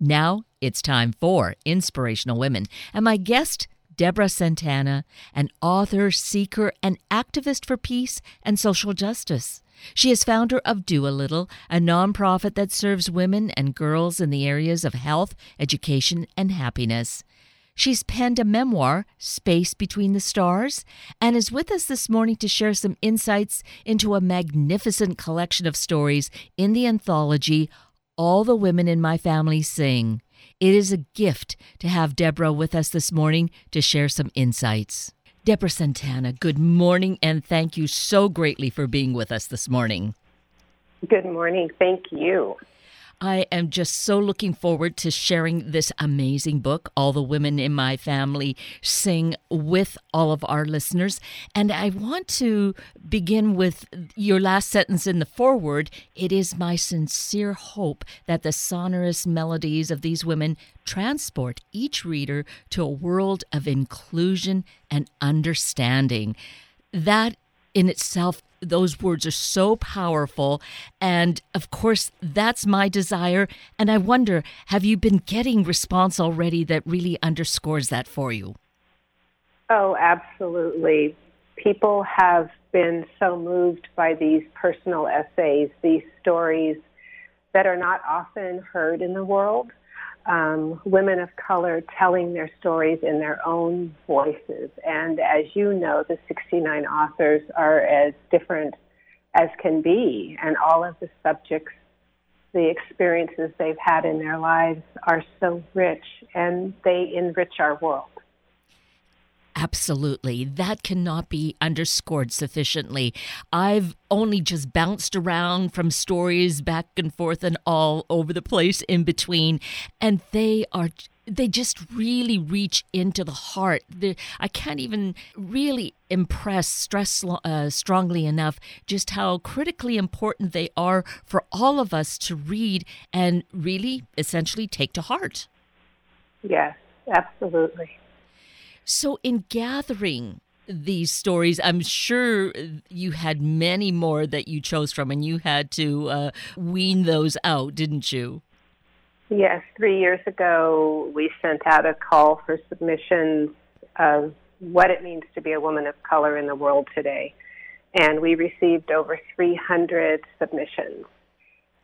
Now it's time for Inspirational Women. And my guest, Deborah Santana, an author, seeker, and activist for peace and social justice. She is founder of Do a Little, a nonprofit that serves women and girls in the areas of health, education, and happiness. She's penned a memoir, Space Between the Stars, and is with us this morning to share some insights into a magnificent collection of stories in the anthology All the Women in My Family Sing. It is a gift to have Deborah with us this morning to share some insights. Deborah Santana, good morning, and thank you so greatly for being with us this morning. Good morning. Thank you. I am just so looking forward to sharing this amazing book, All the Women in My Family Sing, with all of our listeners. And I want to begin with your last sentence in the foreword. It is my sincere hope that the sonorous melodies of these women transport each reader to a world of inclusion and understanding. That in itself those words are so powerful. And of course, that's my desire. And I wonder have you been getting response already that really underscores that for you? Oh, absolutely. People have been so moved by these personal essays, these stories that are not often heard in the world um, women of color telling their stories in their own voices. And as you know, the 69 authors are as different as can be, and all of the subjects, the experiences they've had in their lives are so rich and they enrich our world. Absolutely. That cannot be underscored sufficiently. I've only just bounced around from stories back and forth and all over the place in between, and they are they just really reach into the heart. The, I can't even really impress, stress uh, strongly enough just how critically important they are for all of us to read and really essentially take to heart. Yes, absolutely. So, in gathering these stories, I'm sure you had many more that you chose from, and you had to uh, wean those out, didn't you? Yes, three years ago, we sent out a call for submissions of what it means to be a woman of color in the world today. And we received over 300 submissions.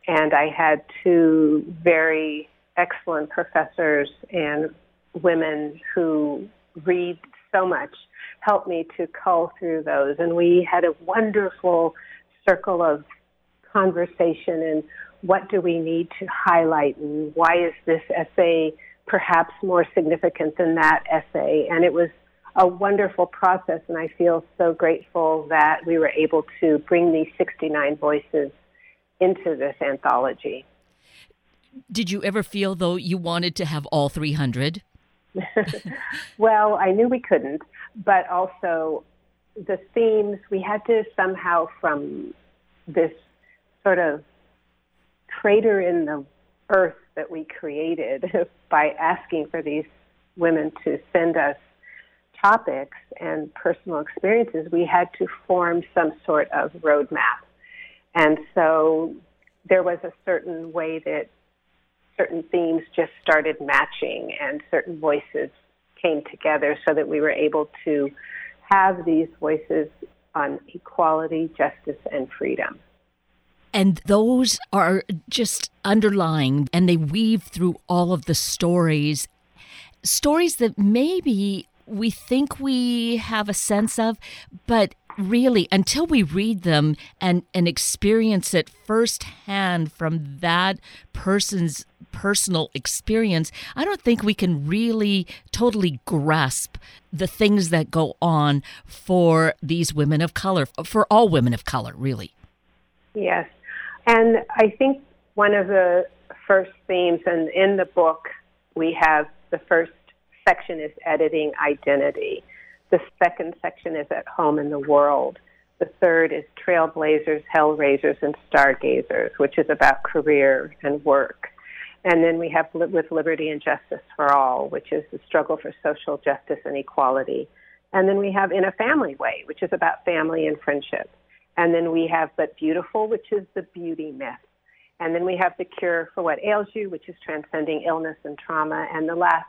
And I had two very excellent professors and women who read so much helped me to cull through those. And we had a wonderful circle of conversation and what do we need to highlight and why is this essay perhaps more significant than that essay. And it was a wonderful process, and I feel so grateful that we were able to bring these 69 voices into this anthology. Did you ever feel, though, you wanted to have all 300? well, I knew we couldn't, but also the themes, we had to somehow, from this sort of crater in the earth that we created by asking for these women to send us topics and personal experiences, we had to form some sort of roadmap. And so there was a certain way that certain themes just started matching and certain voices came together so that we were able to have these voices on equality, justice, and freedom. And those are just underlying and they weave through all of the stories. Stories that maybe we think we have a sense of, but really until we read them and and experience it firsthand from that person's personal experience i don't think we can really totally grasp the things that go on for these women of color for all women of color really yes and i think one of the first themes and in the book we have the first section is editing identity the second section is At Home in the World. The third is Trailblazers, Hellraisers, and Stargazers, which is about career and work. And then we have With Liberty and Justice for All, which is the struggle for social justice and equality. And then we have In a Family Way, which is about family and friendship. And then we have But Beautiful, which is the beauty myth. And then we have The Cure for What Ails You, which is transcending illness and trauma. And the last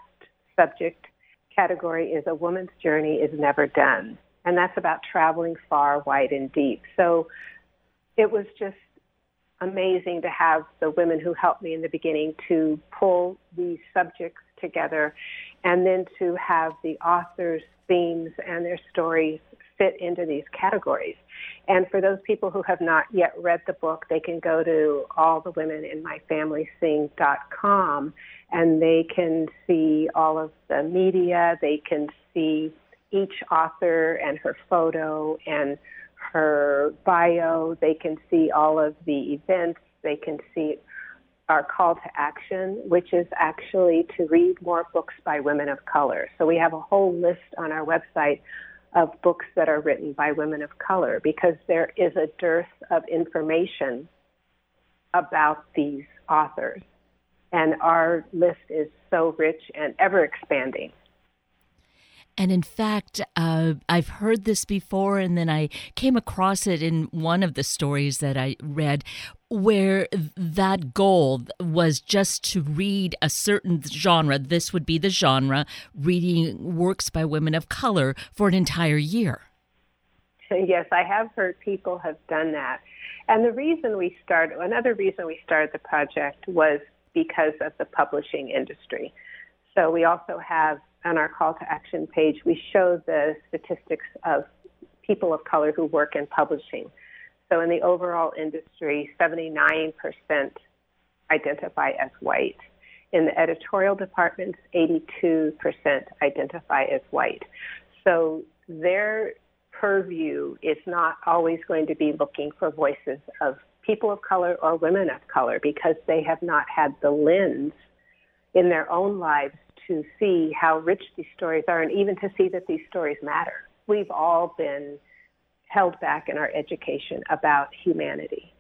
subject category is A Woman's Journey is Never Done. And that's about traveling far, wide, and deep. So it was just amazing to have the women who helped me in the beginning to pull these subjects together and then to have the authors' themes and their stories fit into these categories. And for those people who have not yet read the book, they can go to allthewomeninmyfamilysing.com and they can see all of the media. They can see each author and her photo and her bio. They can see all of the events. They can see our call to action, which is actually to read more books by women of color. So we have a whole list on our website of books that are written by women of color because there is a dearth of information about these authors. And our list is so rich and ever expanding. And in fact, uh, I've heard this before, and then I came across it in one of the stories that I read where that goal was just to read a certain genre. This would be the genre, reading works by women of color for an entire year. Yes, I have heard people have done that. And the reason we started, another reason we started the project was because of the publishing industry. So we also have on our call to action page, we show the statistics of people of color who work in publishing. So in the overall industry, 79% identify as white. In the editorial departments, 82% identify as white. So their purview is not always going to be looking for voices of people of color or women of color because they have not had the lens in their own lives to see how rich these stories are and even to see that these stories matter. We've all been held back in our education about humanity.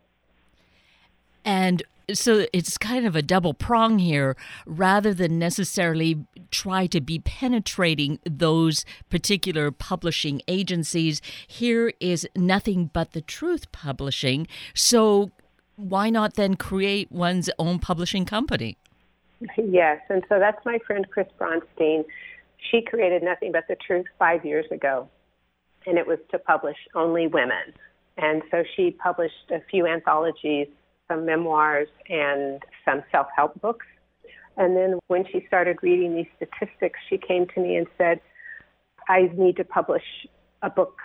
And so it's kind of a double prong here rather than necessarily try to be penetrating those particular publishing agencies here is nothing but the truth publishing so why not then create one's own publishing company Yes, and so that's my friend Chris Bronstein. She created Nothing But the Truth five years ago, and it was to publish only women. And so she published a few anthologies, some memoirs, and some self help books. And then when she started reading these statistics, she came to me and said, I need to publish a book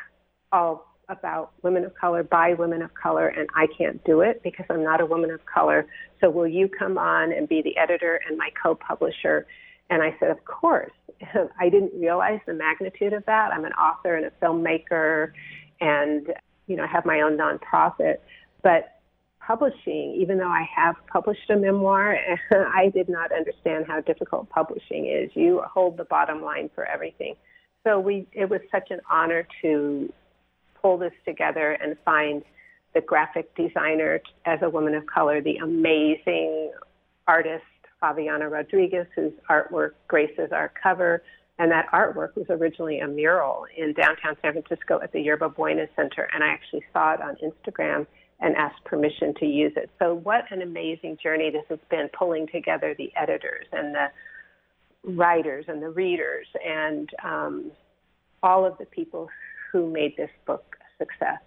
all about women of color by women of color, and I can't do it because I'm not a woman of color. So will you come on and be the editor and my co-publisher? And I said, of course. I didn't realize the magnitude of that. I'm an author and a filmmaker, and you know, I have my own nonprofit. But publishing, even though I have published a memoir, I did not understand how difficult publishing is. You hold the bottom line for everything. So we, it was such an honor to pull this together and find the graphic designer as a woman of color, the amazing artist Favianna Rodriguez, whose artwork graces our cover. And that artwork was originally a mural in downtown San Francisco at the Yerba Buena Center. And I actually saw it on Instagram and asked permission to use it. So, what an amazing journey this has been pulling together the editors and the writers and the readers and um, all of the people who made this book a success.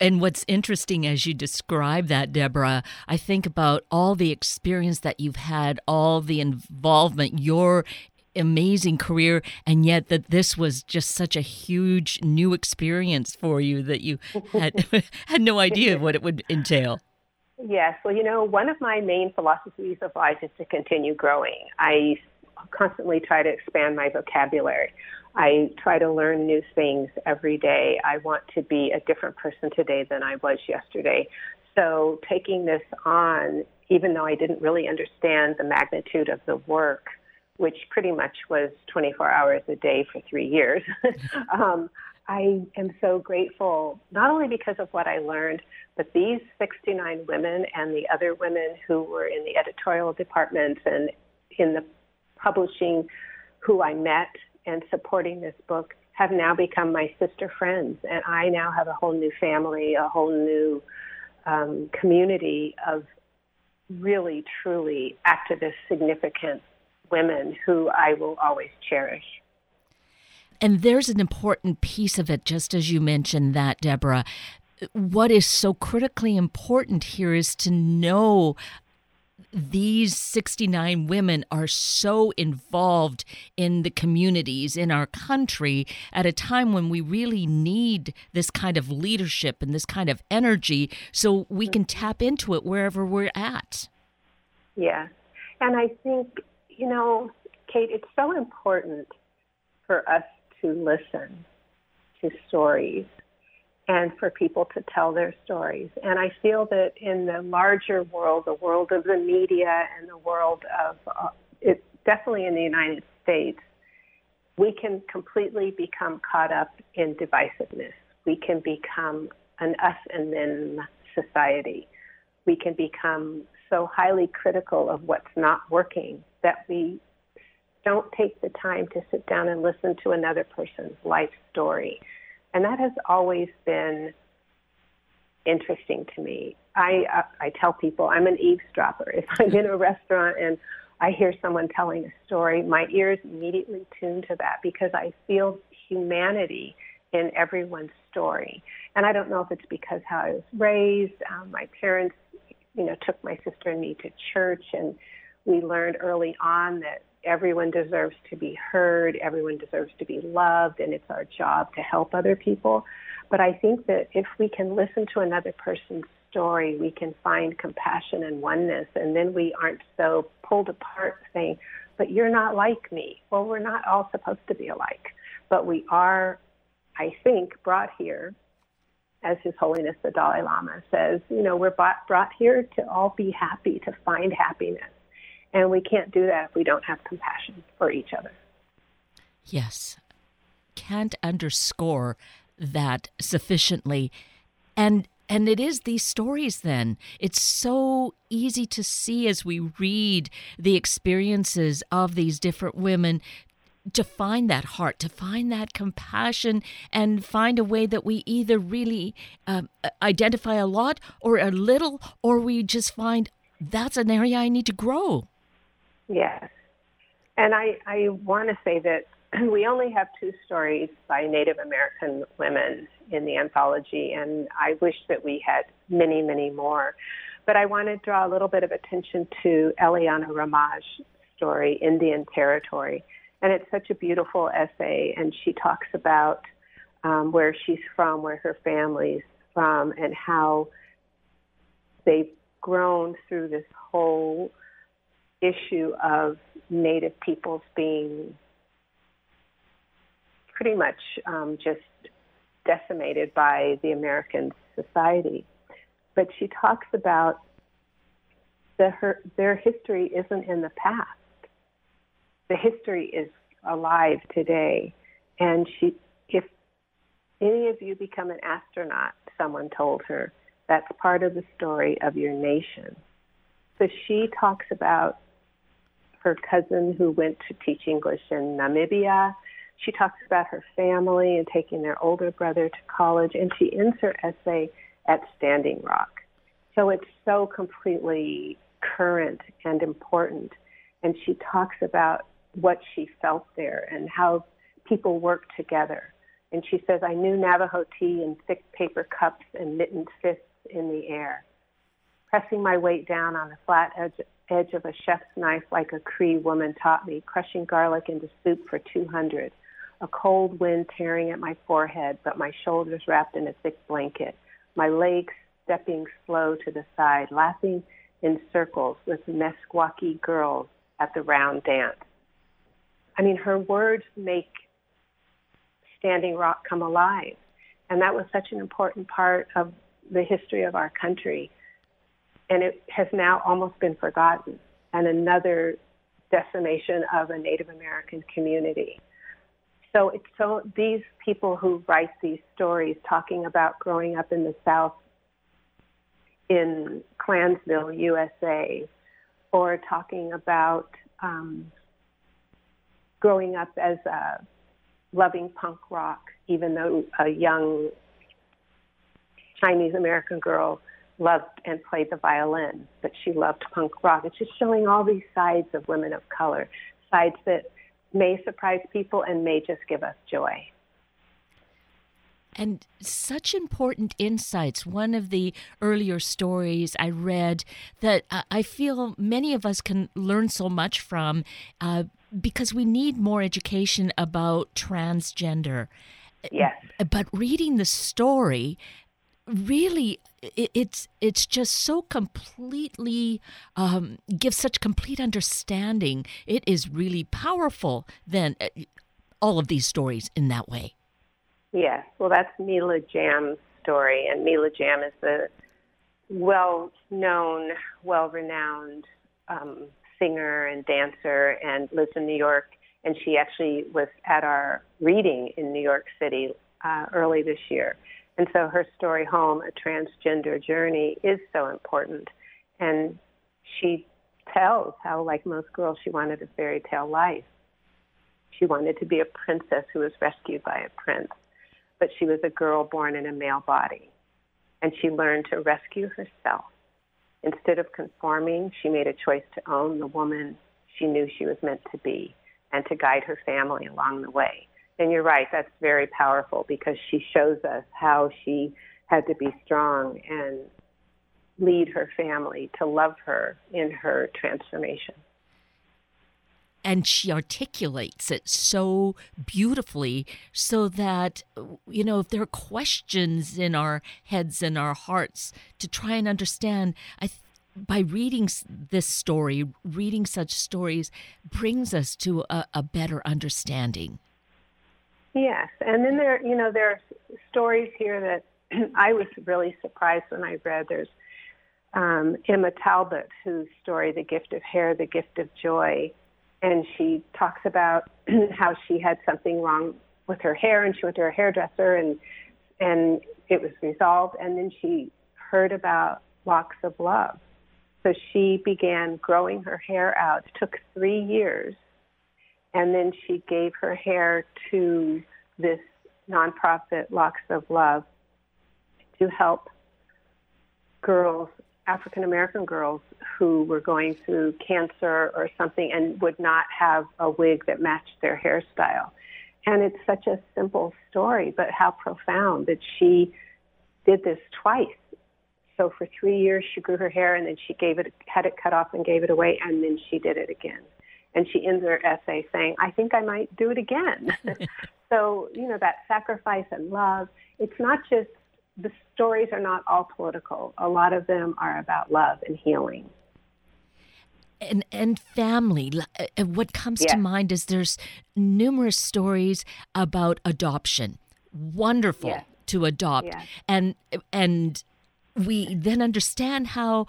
And what's interesting as you describe that, Deborah, I think about all the experience that you've had, all the involvement, your amazing career, and yet that this was just such a huge new experience for you that you had had no idea what it would entail. Yes, well, you know, one of my main philosophies of life is to continue growing. I constantly try to expand my vocabulary. I try to learn new things every day. I want to be a different person today than I was yesterday. So taking this on, even though I didn't really understand the magnitude of the work, which pretty much was 24 hours a day for three years, um, I am so grateful, not only because of what I learned, but these 69 women and the other women who were in the editorial departments and in the publishing who I met and supporting this book have now become my sister friends. And I now have a whole new family, a whole new um, community of really, truly activist, significant women who I will always cherish. And there's an important piece of it, just as you mentioned that, Deborah. What is so critically important here is to know these 69 women are so involved in the communities in our country at a time when we really need this kind of leadership and this kind of energy so we can mm-hmm. tap into it wherever we're at. Yeah. And I think, you know, Kate, it's so important for us to listen to stories and for people to tell their stories. And I feel that in the larger world, the world of the media and the world of, uh, it, definitely in the United States, we can completely become caught up in divisiveness. We can become an us and them society. We can become so highly critical of what's not working that we don't take the time to sit down and listen to another person's life story and that has always been interesting to me. I, I, uh, I tell people I'm an eavesdropper. If I'm in a restaurant and I hear someone telling a story, my ears immediately tune to that because I feel humanity in everyone's story. And I don't know if it's because how I was raised. Um, my parents, you know, took my sister and me to church, and we learned early on that everyone deserves to be heard, everyone deserves to be loved, and it's our job to help other people. But I think that if we can listen to another person's story, we can find compassion and oneness, and then we aren't so pulled apart saying, but you're not like me. Well, we're not all supposed to be alike, but we are, I think, brought here, as His Holiness the Dalai Lama says, you know, we're brought here to all be happy, to find happiness. And we can't do that if we don't have compassion for each other. Yes. Can't underscore that sufficiently. And and it is these stories then. It's so easy to see as we read the experiences of these different women to find that heart, to find that compassion, and find a way that we either really uh, identify a lot or a little, or we just find that's an area I need to grow. Yes. And I, I want to say that we only have two stories by Native American women in the anthology, and I wish that we had many, many more. But I want to draw a little bit of attention to Eliana Ramage's story, Indian Territory. And it's such a beautiful essay, and she talks about um, where she's from, where her family's from, and how they've grown through this whole issue of Native peoples being pretty much um, just decimated by the American society. But she talks about the, her, their history isn't in the past. The history is alive today. And she, if any of you become an astronaut, someone told her, that's part of the story of your nation. So she talks about her cousin who went to teach English in Namibia. She talks about her family and taking their older brother to college, and she ends her essay at Standing Rock. So it's so completely current and important. And she talks about what she felt there and how people work together. And she says, I knew Navajo tea in thick paper cups and mittened fists in the air. Pressing my weight down on the flat edge, edge of a chef's knife like a Cree woman taught me, crushing garlic into soup for 200. A cold wind tearing at my forehead, but my shoulders wrapped in a thick blanket. My legs stepping slow to the side, laughing in circles with Meskwaki girls at the round dance. I mean, her words make Standing Rock come alive. And that was such an important part of the history of our country and it has now almost been forgotten, and another decimation of a Native American community. So it's so these people who write these stories talking about growing up in the South in Klansville, USA, or talking about um, growing up as a loving punk rock, even though a young Chinese American girl loved and played the violin, but she loved punk rock. It's just showing all these sides of women of color, sides that may surprise people and may just give us joy. And such important insights. One of the earlier stories I read that I feel many of us can learn so much from uh, because we need more education about transgender. Yes. But reading the story, really it's it's just so completely um, gives such complete understanding. It is really powerful. Then uh, all of these stories in that way. Yes, well, that's Mila Jam's story, and Mila Jam is a well-known, well-renowned um, singer and dancer, and lives in New York. And she actually was at our reading in New York City uh, early this year. And so her story home, a transgender journey, is so important. And she tells how, like most girls, she wanted a fairy tale life. She wanted to be a princess who was rescued by a prince, but she was a girl born in a male body. And she learned to rescue herself. Instead of conforming, she made a choice to own the woman she knew she was meant to be and to guide her family along the way. And you're right, that's very powerful because she shows us how she had to be strong and lead her family to love her in her transformation. And she articulates it so beautifully so that, you know, if there are questions in our heads and our hearts to try and understand, I by reading this story, reading such stories brings us to a, a better understanding. Yes, and then there, you know, there are stories here that I was really surprised when I read. There's um, Emma Talbot, whose story, "The Gift of Hair, the Gift of Joy," and she talks about how she had something wrong with her hair, and she went to her hairdresser, and and it was resolved. And then she heard about locks of love, so she began growing her hair out. It took three years and then she gave her hair to this nonprofit, Locks of Love, to help girls, African American girls, who were going through cancer or something and would not have a wig that matched their hairstyle. And it's such a simple story, but how profound that she did this twice. So for three years, she grew her hair and then she gave it, had it cut off and gave it away, and then she did it again. And she ends her essay saying, I think I might do it again. so, you know, that sacrifice and love, it's not just, the stories are not all political. A lot of them are about love and healing. And, and family. Uh, what comes yes. to mind is there's numerous stories about adoption. Wonderful yes. to adopt. Yes. And and we then understand how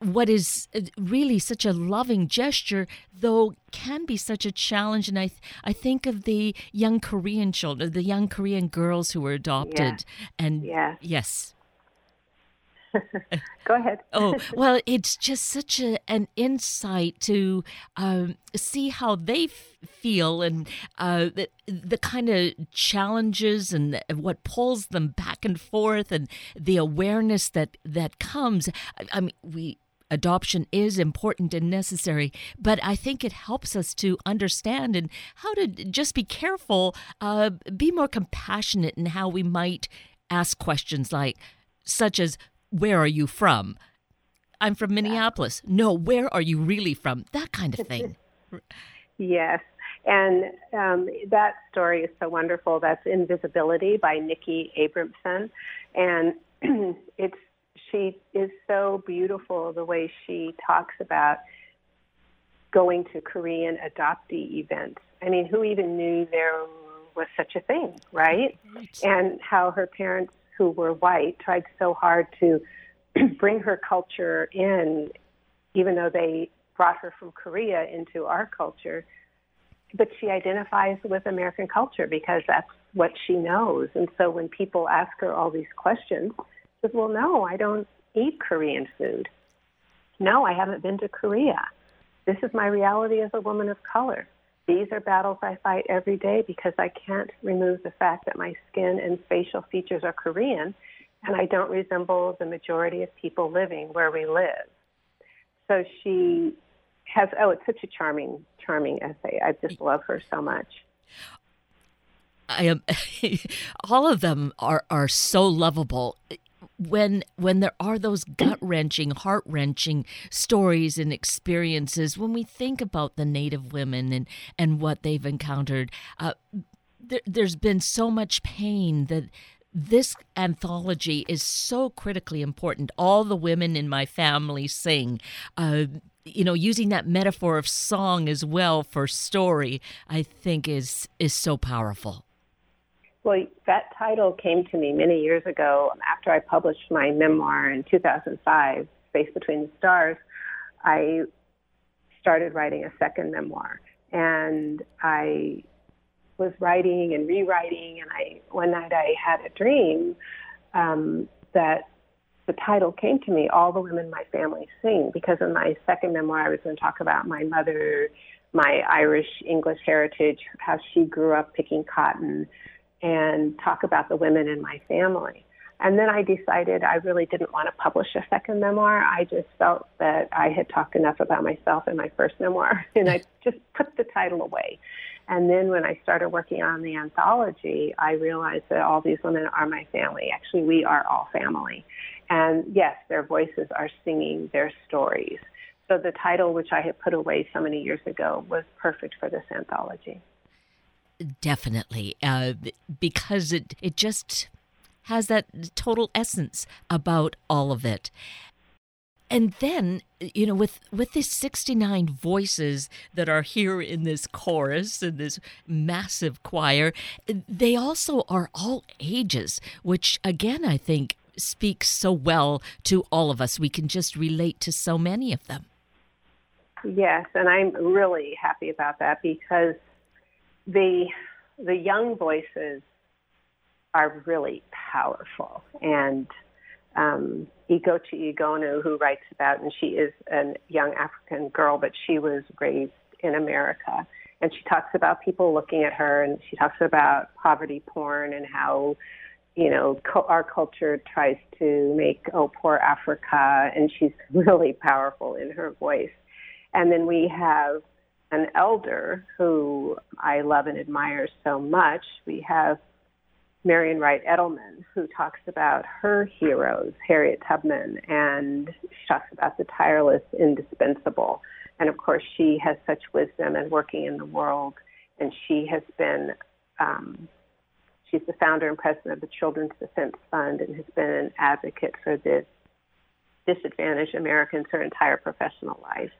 what is uh, really such a loving gesture, though can be such a challenge. And I, th- I think of the young Korean children, the young Korean girls who were adopted. Yeah. And yeah. yes, Go ahead. oh, well, it's just such a, an insight to um, see how they f- feel and uh, the, the kind of challenges and what pulls them back and forth and the awareness that, that comes. I, I mean, we adoption is important and necessary, but I think it helps us to understand and how to just be careful, uh, be more compassionate in how we might ask questions like, such as, where are you from? I'm from Minneapolis. No, where are you really from? That kind of thing. yes. And um, that story is so wonderful. That's Invisibility by Nikki Abramson. And it's she is so beautiful the way she talks about going to Korean adoptee events. I mean, who even knew there was such a thing, right? right. And how her parents who were white tried so hard to bring her culture in, even though they brought her from Korea into our culture. But she identifies with American culture because that's what she knows. And so when people ask her all these questions, she says, Well, no, I don't eat Korean food. No, I haven't been to Korea. This is my reality as a woman of color. These are battles I fight every day because I can't remove the fact that my skin and facial features are Korean and I don't resemble the majority of people living where we live. So she has, oh, it's such a charming, charming essay. I just love her so much. I am, all of them are, are so lovable when when there are those gut wrenching, heart wrenching stories and experiences, when we think about the Native women and and what they've encountered, uh, there, there's been so much pain that this anthology is so critically important. All the women in my family sing. Uh, you know, using that metaphor of song as well for story, I think is is so powerful. Well, that title came to me many years ago after I published my memoir in 2005, Space Between the Stars. I started writing a second memoir, and I was writing and rewriting. And I one night I had a dream um, that the title came to me. All the women my family sing because in my second memoir I was going to talk about my mother, my Irish English heritage, how she grew up picking cotton and talk about the women in my family. And then I decided I really didn't want to publish a second memoir. I just felt that I had talked enough about myself in my first memoir, and I just put the title away. And then when I started working on the anthology, I realized that all these women are my family. Actually, we are all family. And yes, their voices are singing their stories. So the title, which I had put away so many years ago, was perfect for this anthology. Definitely, uh, because it it just has that total essence about all of it. And then, you know, with with these 69 voices that are here in this chorus and this massive choir, they also are all ages, which again I think speaks so well to all of us. We can just relate to so many of them. Yes, and I'm really happy about that because the the young voices are really powerful. And um, Igochi Igonu, who writes about, and she is a young African girl, but she was raised in America. And she talks about people looking at her, and she talks about poverty porn and how, you know, co- our culture tries to make, oh, poor Africa. And she's really powerful in her voice. And then we have an elder who I love and admire so much. We have Marian Wright Edelman, who talks about her heroes, Harriet Tubman, and she talks about the tireless indispensable. And of course, she has such wisdom and working in the world, and she has been, um, she's the founder and president of the Children's Defense Fund and has been an advocate for the disadvantaged Americans her entire professional life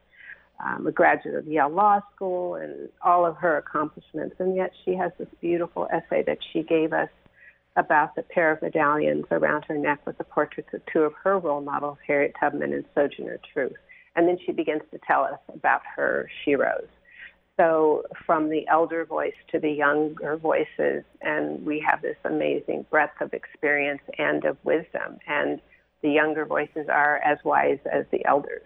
um, a graduate of Yale Law School and all of her accomplishments. And yet she has this beautiful essay that she gave us about the pair of medallions around her neck with the portraits of two of her role models, Harriet Tubman and Sojourner Truth. And then she begins to tell us about her sheroes. So from the elder voice to the younger voices, and we have this amazing breadth of experience and of wisdom. And the younger voices are as wise as the elders.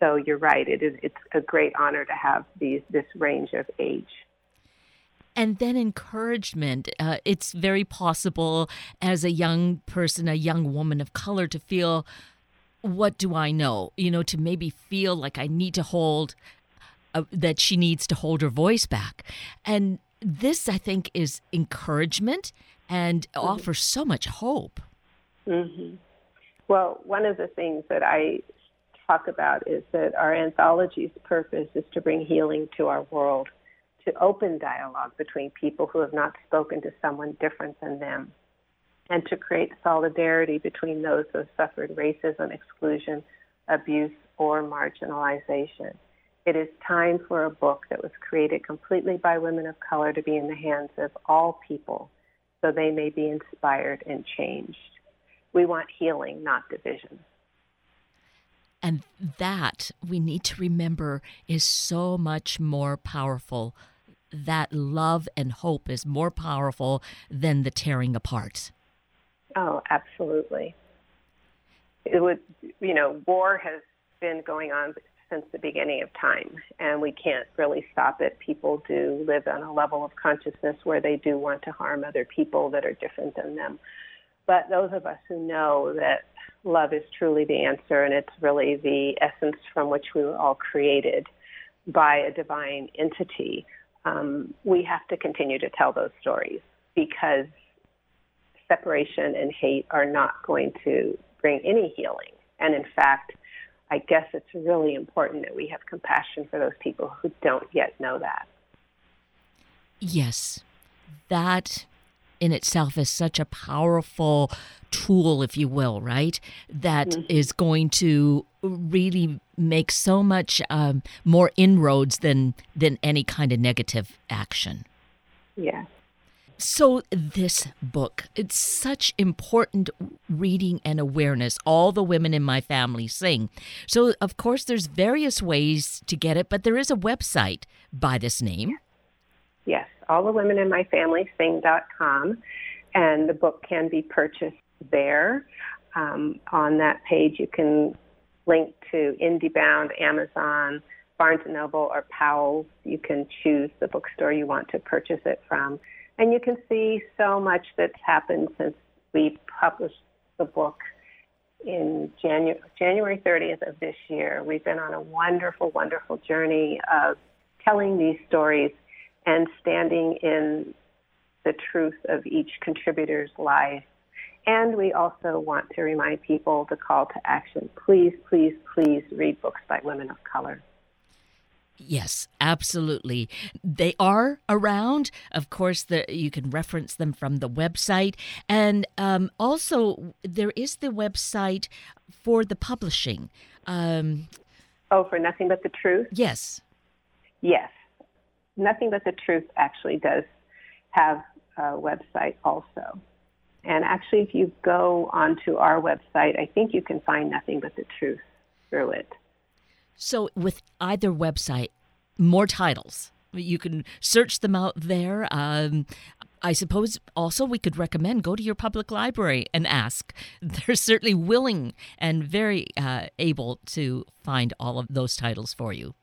So you're right. It is. It's a great honor to have these this range of age. And then encouragement. Uh, it's very possible as a young person, a young woman of color, to feel, what do I know? You know, to maybe feel like I need to hold, uh, that she needs to hold her voice back. And this, I think, is encouragement and mm-hmm. offers so much hope. Mm-hmm. Well, one of the things that I talk about is that our anthology's purpose is to bring healing to our world, to open dialogue between people who have not spoken to someone different than them, and to create solidarity between those who have suffered racism, exclusion, abuse, or marginalization. It is time for a book that was created completely by women of color to be in the hands of all people so they may be inspired and changed. We want healing, not division. And that we need to remember is so much more powerful. That love and hope is more powerful than the tearing apart. Oh, absolutely. It would, you know, war has been going on since the beginning of time, and we can't really stop it. People do live on a level of consciousness where they do want to harm other people that are different than them. But those of us who know that love is truly the answer and it's really the essence from which we were all created by a divine entity, um, we have to continue to tell those stories because separation and hate are not going to bring any healing. And in fact, I guess it's really important that we have compassion for those people who don't yet know that. Yes, that in itself is such a powerful tool, if you will, right? That mm-hmm. is going to really make so much um, more inroads than than any kind of negative action. Yeah. So, this book, it's such important reading and awareness. All the women in my family sing. So, of course, there's various ways to get it, but there is a website by this name. Yes, all the women in my family sing.com, and the book can be purchased there. Um, on that page, you can link to IndieBound, Amazon, Barnes & Noble, or Powell's. You can choose the bookstore you want to purchase it from and you can see so much that's happened since we published the book in January, January 30th of this year. We've been on a wonderful, wonderful journey of telling these stories and standing in the truth of each contributor's life. And we also want to remind people the call to action. Please, please, please read books by women of color. Yes, absolutely. They are around. Of course, the, you can reference them from the website. And um, also, there is the website for the publishing. Um, oh, for Nothing But the Truth? Yes. Yes. Nothing But the Truth actually does have a website also. And actually, if you go onto our website, I think you can find Nothing But the Truth through it. So, with either website, more titles. You can search them out there. Um, I suppose also we could recommend go to your public library and ask. They're certainly willing and very uh, able to find all of those titles for you.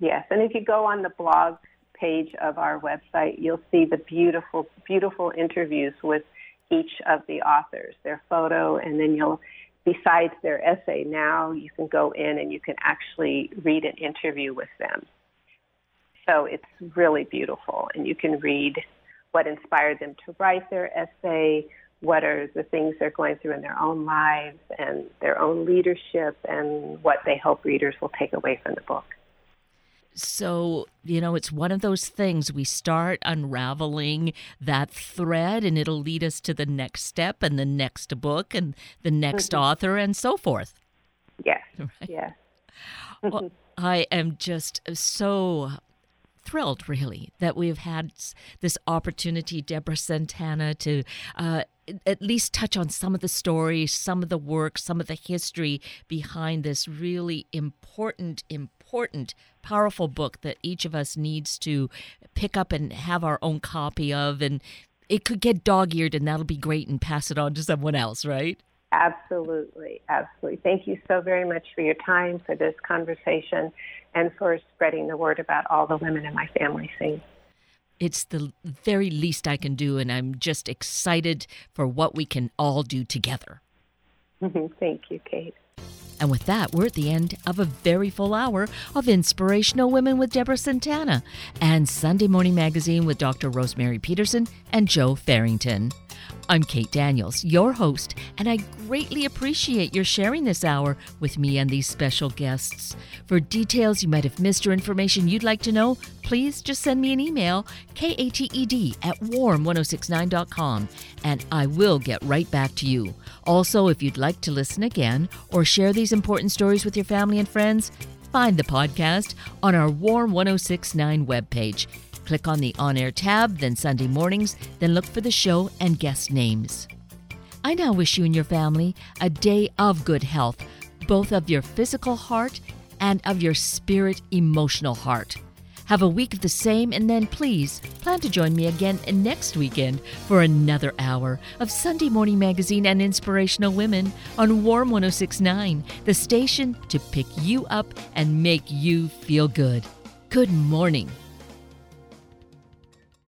Yes, and if you go on the blog page of our website, you'll see the beautiful, beautiful interviews with each of the authors, their photo, and then you'll besides their essay, now you can go in and you can actually read an interview with them. So it's really beautiful, and you can read what inspired them to write their essay, what are the things they're going through in their own lives and their own leadership, and what they hope readers will take away from the book. So, you know, it's one of those things we start unraveling that thread and it'll lead us to the next step and the next book and the next mm-hmm. author and so forth. Yes. Right? Yes. well, I am just so thrilled, really, that we've had this opportunity, Deborah Santana, to uh, at least touch on some of the stories, some of the work, some of the history behind this really important, important, powerful book that each of us needs to pick up and have our own copy of. And it could get dog eared, and that'll be great, and pass it on to someone else, right? Absolutely, absolutely. Thank you so very much for your time, for this conversation, and for spreading the word about all the women in my family sing. It's the very least I can do, and I'm just excited for what we can all do together. Mm-hmm. Thank you, Kate. And with that, we're at the end of a very full hour of Inspirational Women with Deborah Santana and Sunday Morning Magazine with Dr. Rosemary Peterson and Joe Farrington. I'm Kate Daniels, your host, and I greatly appreciate your sharing this hour with me and these special guests. For details you might have missed or information you'd like to know, please just send me an email, kated at warm1069.com, and I will get right back to you. Also, if you'd like to listen again or share these important stories with your family and friends, find the podcast on our Warm 1069 webpage Click on the On Air tab, then Sunday mornings, then look for the show and guest names. I now wish you and your family a day of good health, both of your physical heart and of your spirit emotional heart. Have a week of the same, and then please plan to join me again next weekend for another hour of Sunday Morning Magazine and Inspirational Women on Warm 1069, the station to pick you up and make you feel good. Good morning.